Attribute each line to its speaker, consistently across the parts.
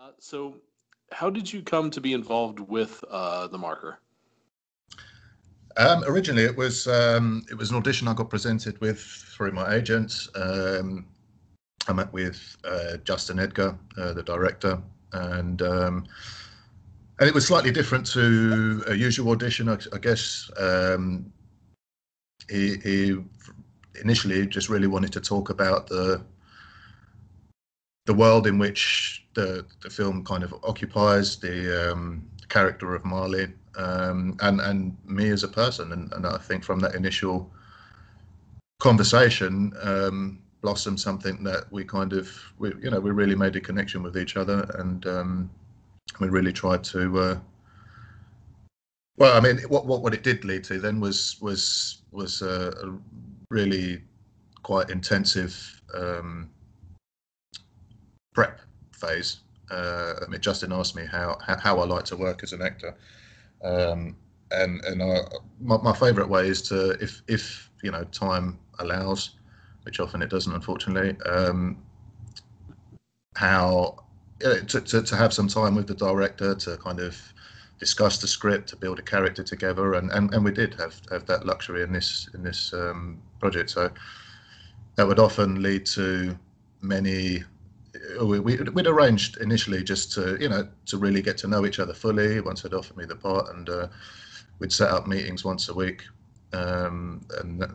Speaker 1: Uh, so, how did you come to be involved with uh, the marker?
Speaker 2: Um, originally, it was um, it was an audition I got presented with through my agent. Um, I met with uh, Justin Edgar, uh, the director, and um, and it was slightly different to a usual audition, I, I guess. Um, he, he initially just really wanted to talk about the the world in which the the film kind of occupies the um, character of Marley um, and and me as a person. And, and I think from that initial conversation um, blossomed something that we kind of we you know we really made a connection with each other. And um, we really tried to uh, well I mean what, what what it did lead to then was was was a, a really quite intensive um, prep phase. Uh, I mean, Justin asked me how, how I like to work as an actor, um, and and I, my, my favourite way is to if if you know time allows, which often it doesn't, unfortunately. Um, how to, to, to have some time with the director to kind of discuss the script to build a character together and, and, and we did have, have that luxury in this in this um, project so that would often lead to many we, would arranged initially just to you know to really get to know each other fully once they'd offered me the part and uh, we'd set up meetings once a week um, and uh,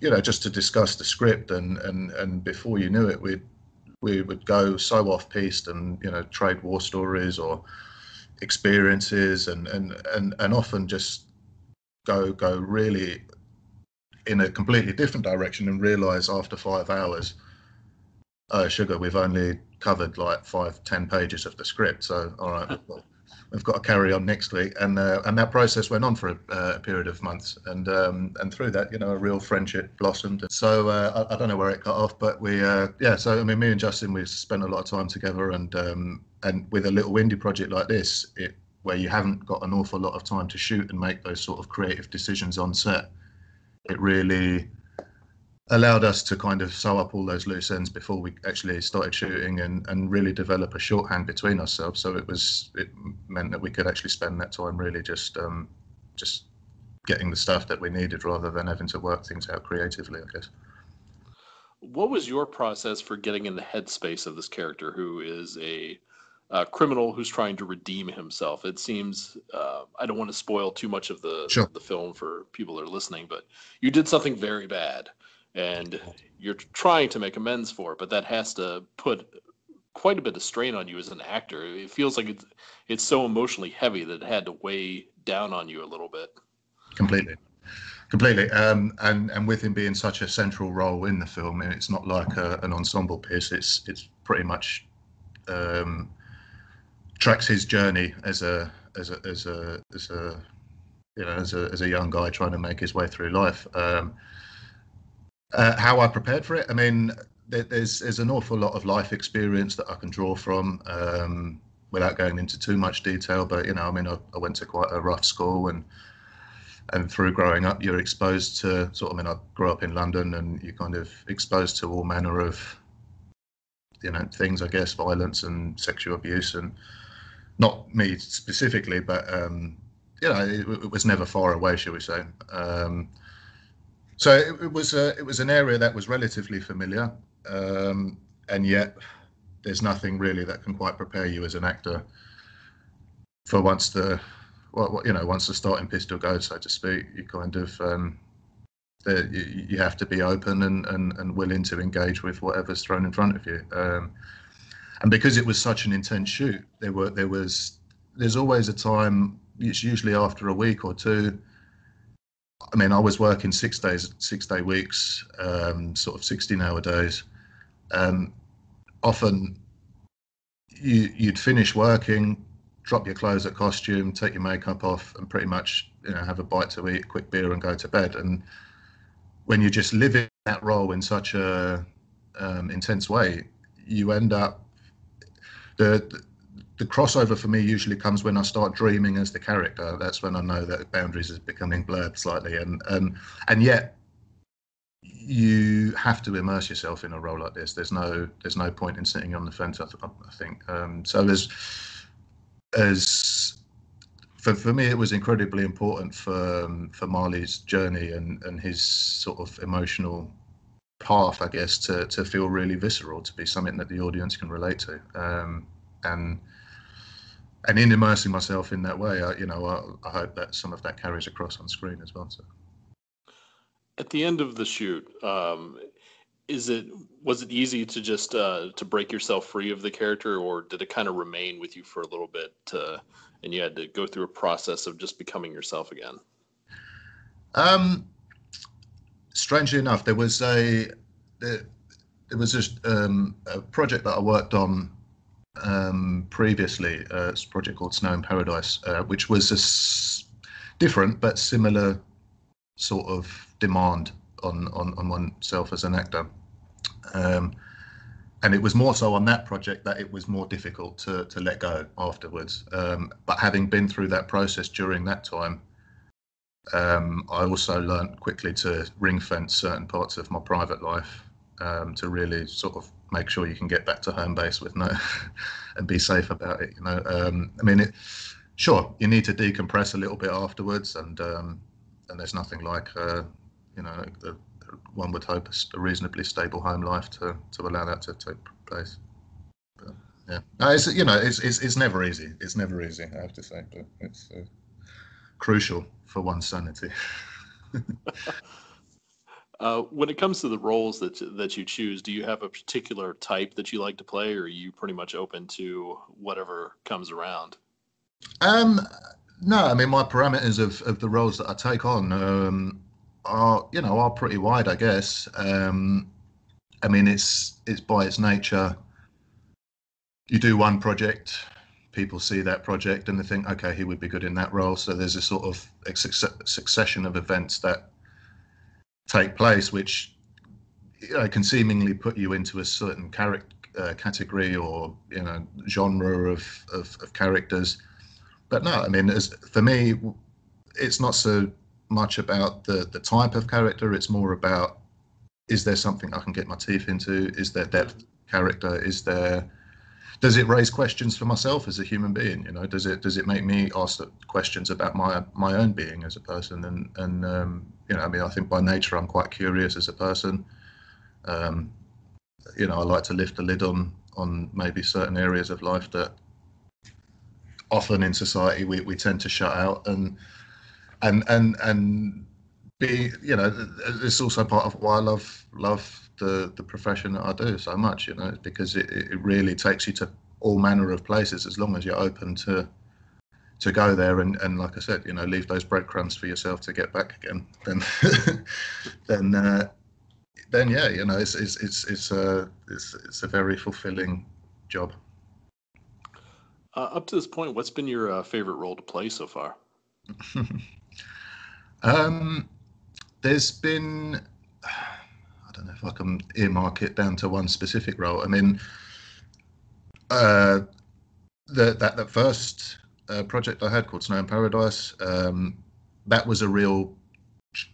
Speaker 2: you know just to discuss the script and and and before you knew it we'd we would go so off piste and you know trade war stories or experiences and and and, and often just go go really in a completely different direction and realize after five hours oh sugar we've only covered like five ten pages of the script so all right we've got to carry on next week. And uh, and that process went on for a, uh, period of months and um, and through that you know a real friendship blossomed. So uh, I, I, don't know where it cut off but we uh, yeah so I mean me and Justin we spent a lot of time together and um, and with a little indie project like this it where you haven't got an awful lot of time to shoot and make those sort of creative decisions on set it really allowed us to kind of sew up all those loose ends before we actually started shooting and, and really develop a shorthand between ourselves. So it was it meant that we could actually spend that time really just um, just getting the stuff that we needed rather than having to work things out creatively, I guess.
Speaker 1: What was your process for getting in the headspace of this character who is a uh, criminal who's trying to redeem himself. It seems uh, I don't want to spoil too much of the sure. the film for people that are listening, but you did something very bad, and you're trying to make amends for it, but that has to put quite a bit of strain on you as an actor. It feels like it's it's so emotionally heavy that it had to weigh down on you a little bit.
Speaker 2: Completely, completely. Um, and and with him being such a central role in the film, and it's not like a, an ensemble piece. It's it's pretty much um, tracks his journey as a as a as a as a you know as a as a young guy trying to make his way through life. Um, uh, how I prepared for it. I mean, there's there's an awful lot of life experience that I can draw from um, without going into too much detail. But you know, I mean, I, I, went to quite a rough school, and and through growing up, you're exposed to sort of. I mean, I grew up in London, and you're kind of exposed to all manner of you know things, I guess, violence and sexual abuse, and not me specifically, but um, you know, it, it, was never far away, shall we say. Um, so it, it, was a, it was an area that was relatively familiar, um, and yet there's nothing really that can quite prepare you as an actor for once the well, you know once the starting pistol goes, so to speak. You kind of um, the, you, you, have to be open and, and, and willing to engage with whatever's thrown in front of you. Um, and because it was such an intense shoot, there were there was there's always a time. It's usually after a week or two I mean, I was working six days, six day weeks, um, sort of 16 hour days. Um, often you, you'd finish working, drop your clothes at costume, take your makeup off, and pretty much you know have a bite to eat, quick beer, and go to bed. And when you just live in that role in such a um, intense way, you end up the the crossover for me usually comes when I start dreaming as the character. That's when I know that boundaries is becoming blurred slightly, and and and yet you have to immerse yourself in a role like this. There's no there's no point in sitting on the fence. I, th- I think um, so. As as for, for me, it was incredibly important for um, for Marley's journey and, and his sort of emotional path, I guess, to, to feel really visceral, to be something that the audience can relate to. Um, and and in immersing myself in that way, I, you know, I, I, hope that some of that carries across on screen as well. So.
Speaker 1: At the end of the shoot, um, is it was it easy to just uh, to break yourself free of the character, or did it kind of remain with you for a little bit, to, and you had to go through a process of just becoming yourself again?
Speaker 2: Um, strangely enough, there was a there, there was just um, a project that I worked on um, previously. Uh, it's a project called Snow in Paradise, uh, which was a s- different but similar sort of demand on on, on oneself as an actor. Um, and it was more so on that project that it was more difficult to to let go afterwards. Um, but having been through that process during that time, um, I also learned quickly to ring fence certain parts of my private life um, to really sort of make sure you can get back to home base with no and be safe about it. You know, um, I mean, it, sure, you need to decompress a little bit afterwards, and um, and there's nothing like uh, you know the, one would hope a reasonably stable home life to to allow that to take place. But, yeah, it's you know it's, it's it's never easy. It's never easy. I have to say, but it's uh, crucial for one's sanity.
Speaker 1: Uh, when it comes to the roles that that you choose, do you have a particular type that you like to play, or are you pretty much open to whatever comes around?
Speaker 2: Um, no, I mean my parameters of, of the roles that I take on um, are you know are pretty wide, I guess. Um, I mean it's it's by its nature. You do one project, people see that project and they think, okay, he would be good in that role. So there's a sort of a succession of events that take place, which you know, can seemingly put you into a certain character uh, category or you know genre of, of, of characters. But no, I mean, as, for me, it's not so much about the the type of character. It's more about is there something I can get my teeth into? Is there depth character? Is there does it raise questions for myself as a human being? You know, does it does it make me ask questions about my my own being as a person? And and um, you know, I mean, I think by nature I'm quite curious as a person. Um, you know, I like to lift the lid on on maybe certain areas of life that often in society we, we tend to shut out and and and and be you know it's also part of why I love love the the profession that I do so much. You know, because it, it really takes you to all manner of places as long as you're open to to go there and, and like I said, you know, leave those breadcrumbs for yourself to get back again. Then then uh, then yeah, you know, it's it's it's it's a it's it's a very fulfilling job.
Speaker 1: Uh, up to this point, what's been your uh, favorite role to play so far?
Speaker 2: um, there's been don't know if I can earmark it down to one specific role. I mean, uh, the, that that first uh, project I had called Snow in Paradise, um, that was a real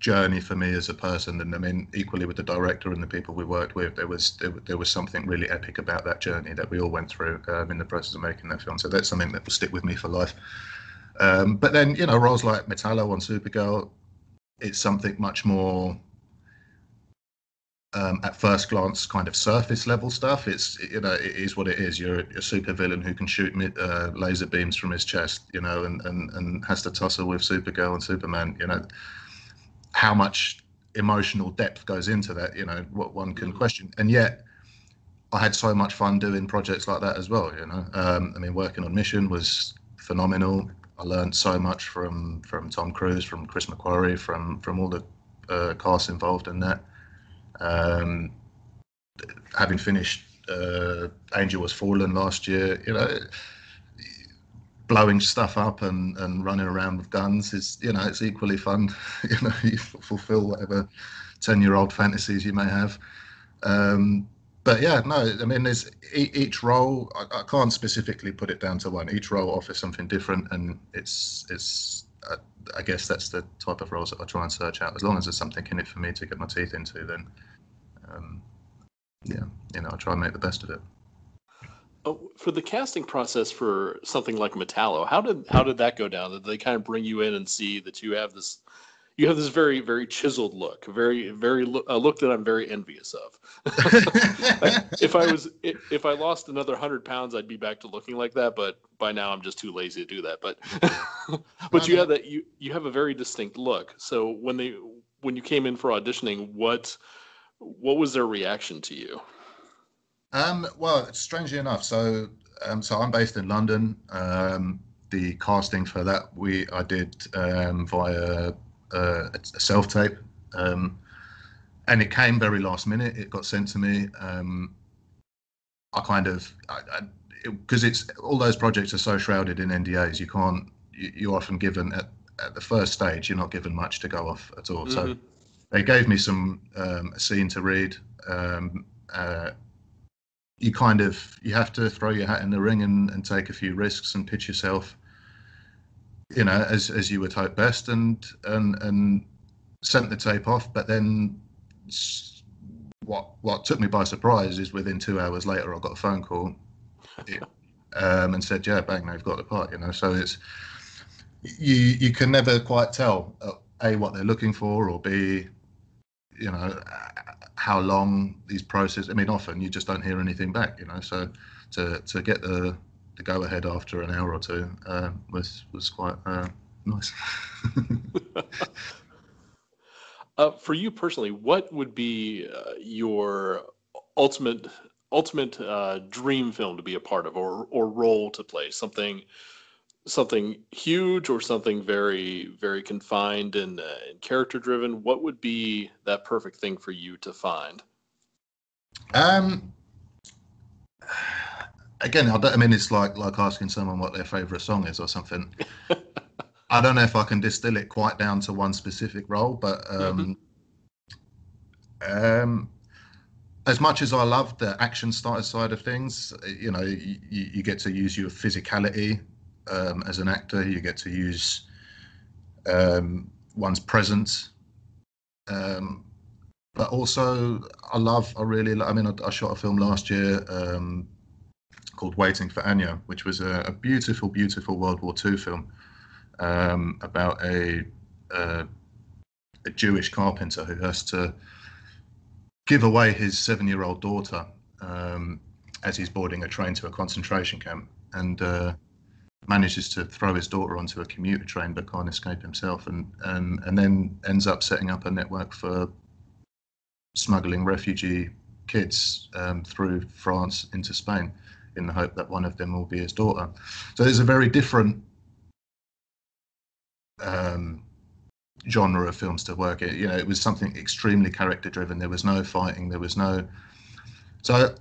Speaker 2: journey for me as a person. And I mean, equally with the director and the people we worked with, there was there, there was something really epic about that journey that we all went through um, in the process of making that film. So that's something that will stick with me for life. Um, but then, you know, roles like Metallo on Supergirl, it's something much more um, at first glance kind of surface level stuff. It's you know it is what it is. You're a super villain who can shoot uh, laser beams from his chest, you know, and, and and has to tussle with Supergirl and Superman. You know, how much emotional depth goes into that. You know, what one can mm. question, and yet. I had so much fun doing projects like that as well. You know, um, I mean, working on Mission was phenomenal. I learned so much from from Tom Cruise, from Chris McQuarrie, from from all the uh, cast involved in that. Um, having finished uh, Angel Has Fallen last year, you know, blowing stuff up and, and running around with guns is, you know, it's equally fun. you know, you fulfill whatever 10 year old fantasies you may have. Um, but yeah, no, I mean, there's each role. I, I, can't specifically put it down to one. Each role offers something different, and it's it's. Uh, I guess that's the type of roles that I try and search out. As long as there's something in it for me to get my teeth into, then um, yeah, you know, I try and make the best of it.
Speaker 1: Oh, for the casting process for something like Metallo, how did how did that go down? Did they kind of bring you in and see that you have this you have this very very chiseled look, very very a look that I'm very envious of. if I was if I lost another hundred pounds, I'd be back to looking like that. But by now, I'm just too lazy to do that. But but you have that you you have a very distinct look. So when they when you came in for auditioning, what what was their reaction to you?
Speaker 2: Um, well, strangely enough, so um, so I'm based in London. Um, the casting for that we I did um, via uh, a self tape, um, and it came very last minute. It got sent to me. Um, I kind of because it, it's all those projects are so shrouded in NDAs. You can't. You, are often given at, at the first stage. You're not given much to go off at all. Mm-hmm. So they gave me some um, a scene to read. Um, uh, you kind of you have to throw your hat in the ring and, and take a few risks and pitch yourself you know, as as you would hope best, and and and sent the tape off. But then, what what took me by surprise is within two hours later, I got a phone call, um, and said, "Yeah, bang, they've got the part." You know, so it's you you can never quite tell uh, a what they're looking for, or b, you know, how long these processes. I mean, often you just don't hear anything back. You know, so to to get the the go ahead after an hour or two uh, was was quite uh, nice.
Speaker 1: uh, for you personally, what would be uh, your ultimate ultimate uh, dream film to be a part of, or or role to play? Something something huge, or something very very confined and, uh, and character driven. What would be that perfect thing for you to find?
Speaker 2: Um again, I, I, mean, it's like like asking someone what their favorite song is or something. I don't know if I can distill it quite down to one specific role, but um, mm-hmm. um, as much as I love the action starter side of things, you know, you, you get to use your physicality um, as an actor. You get to use um, one's presence. Um, but also, I love, I really, I mean, I, I shot a film last year um, called Waiting for Anya, which was a, a beautiful, beautiful World War II film um, about a, a, a Jewish carpenter who has to give away his seven-year-old daughter um, as he's boarding a train to a concentration camp, and uh, manages to throw his daughter onto a commuter train but can't escape himself, and and and then ends up setting up a network for smuggling refugee kids um, through France into Spain in the hope that one of them will be his daughter. So there's a very different um, genre of films to work. You know, it was something extremely character driven. There was no fighting. There was no. So,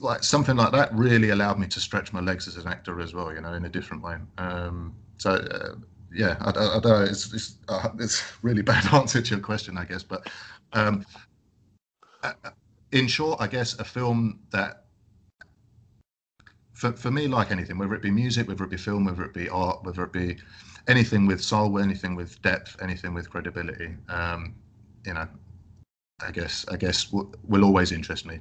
Speaker 2: like something like that really allowed me to stretch my legs as an actor as well. You know, in a different way. Um, so. Uh, yeah, I, I, I, don't know. It's it's, uh, it's really bad answer to your question, I guess. But um, uh, in short, I guess a film that for, for me, like anything, whether it be music, whether it be film, whether it be art, whether it be anything with soul, anything with depth, anything with credibility, um, you know, I guess I guess will, will always interest me.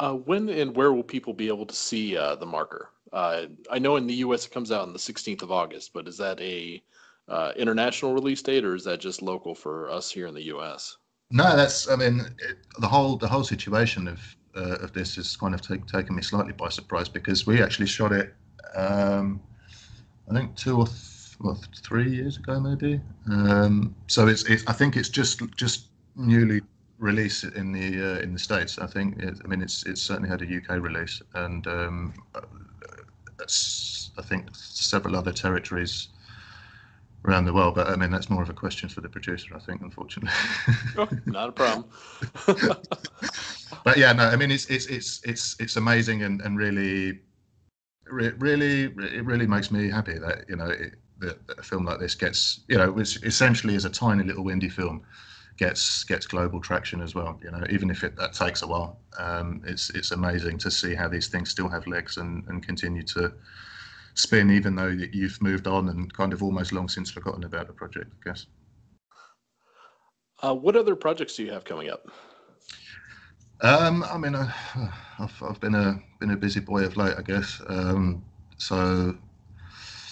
Speaker 1: Uh, when and where will people be able to see uh, the marker? Uh, I know in the U.S. it comes out on the 16th of August, but is that a uh, international release date or is that just local for us here in the U.S.?
Speaker 2: No, that's I mean it, the whole the whole situation of uh, of this has kind of take, taken me slightly by surprise because we actually shot it, um, I think two or th- well, three years ago maybe. Um, so it's, it's I think it's just just newly released in the uh, in the states. I think it, I mean it's it's certainly had a UK release and um, I think several other territories around the world. But I mean, that's more of a question for the producer, I think, unfortunately.
Speaker 1: oh, not a problem.
Speaker 2: but yeah, no, I mean, it's it's it's it's it's amazing and and really, really, it really makes me happy that you know it, that, that a film like this gets you know, which essentially is a tiny little indie film gets gets global traction as well. You know, even if it that takes a while, um, it's it's amazing to see how these things still have legs and and continue to spin, even though you've moved on and kind of almost long since forgotten about the project, I guess.
Speaker 1: Uh, what other projects do you have coming up?
Speaker 2: Um, I mean, uh, I've, I've been a been a busy boy of late, I guess. Um, so,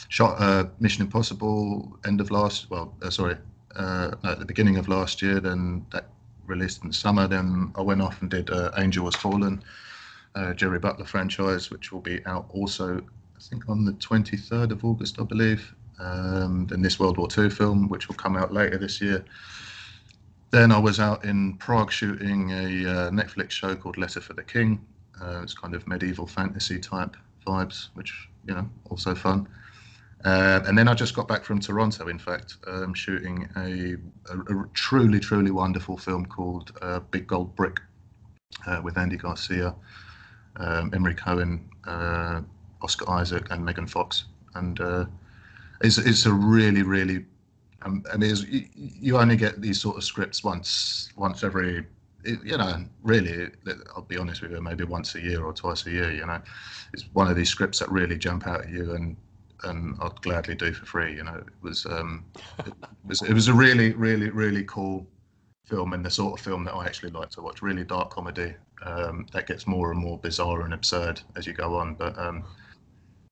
Speaker 2: shot uh, Mission Impossible end of last. Well, uh, sorry, uh, no, at the beginning of last year. Then that released in the summer. Then I went off and did uh, Angel Has Fallen, uh, Jerry Butler franchise, which will be out also, I think, on the 23rd of August, I believe. Um, then this World War II film, which will come out later this year. Then I was out in Prague shooting a uh, Netflix show called Letter for the King. Uh, it's kind of medieval fantasy type vibes, which you know also fun. Uh, and then I just got back from Toronto, in fact, um, shooting a, a, a, truly, truly wonderful film called uh, Big Gold Brick uh, with Andy Garcia, um, Emery Cohen, uh, Oscar Isaac, and Megan Fox. And it's, it's a really, really, um, mean, you, you only get these sort of scripts once, once every you know, really, I'll be honest with you, maybe once a year or twice a year. You know, it's one of these scripts that really jump out at you and and I'd gladly do for free. You know, it was um, it was it was a really really really cool film and the sort of film that I actually like to watch. Really dark comedy um, that gets more and more bizarre and absurd as you go on. But um,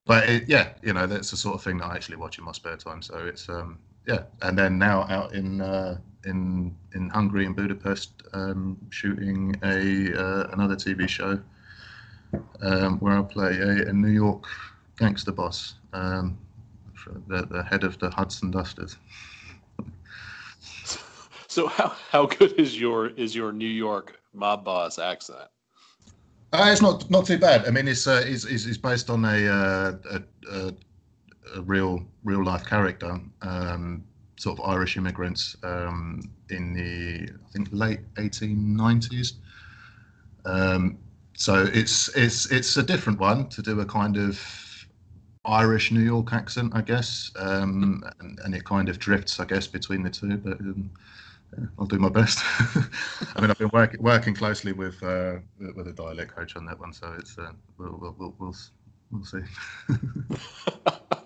Speaker 2: but it, yeah, you know, that's the sort of thing that I actually watch in my spare time. So it's um, yeah, and then now out in uh, in in Hungary in Budapest, um, shooting a uh, another TV show um, where I play a, a New York gangster boss um, the, the head of the Hudson Dusters.
Speaker 1: So how how good is your is your New York mob boss accent?
Speaker 2: Uh, it's not not too bad. I mean, it's uh, it's, it's, it's based on a, uh, a, a, a real real life character, um, sort of Irish immigrants um, in the I think late 1890s. Um, so it's it's it's a different one to do a kind of Irish New York accent, I guess, um, and, and, it kind of drifts, I guess, between the two. But um, yeah, I'll do my best. I mean, I've been working working closely with uh, with a dialect coach on that one, so it's uh, we'll, we'll, we'll, we'll see.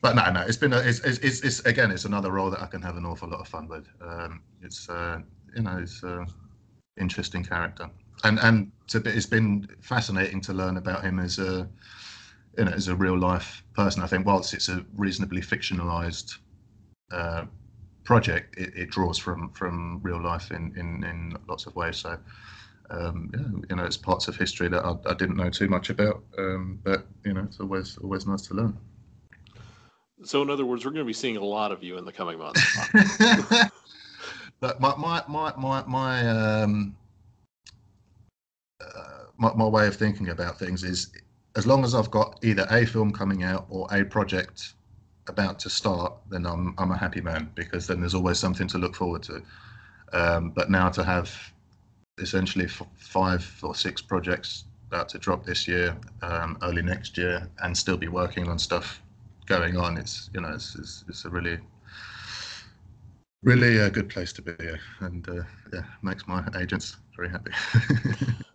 Speaker 2: but no, no, it's been a, it's, it's, it's, it's, again, it's another role that I can have an awful lot of fun with. Um, it's uh, you know, it's uh, interesting character, and and it's been fascinating to learn about him as a you know, as a real life person. I think whilst it's a reasonably fictionalized uh, project, it, it, draws from from real life in in, in lots of ways. So. Um, yeah, you know, it's parts of history that I, I didn't know too much about, um, but you know, it's always always nice to learn.
Speaker 1: So, in other words, we're going to be seeing a lot of you in the coming months.
Speaker 2: but my my my my my um, uh, my, my way of thinking about things is as long as I've got either a film coming out or a project about to start, then I'm I'm a happy man because then there's always something to look forward to. Um, but now to have essentially f- five or six projects about to drop this year, um, early next year, and still be working on stuff going on, it's you know it's it's, it's a really really a good place to be, and uh, yeah, makes my agents very happy.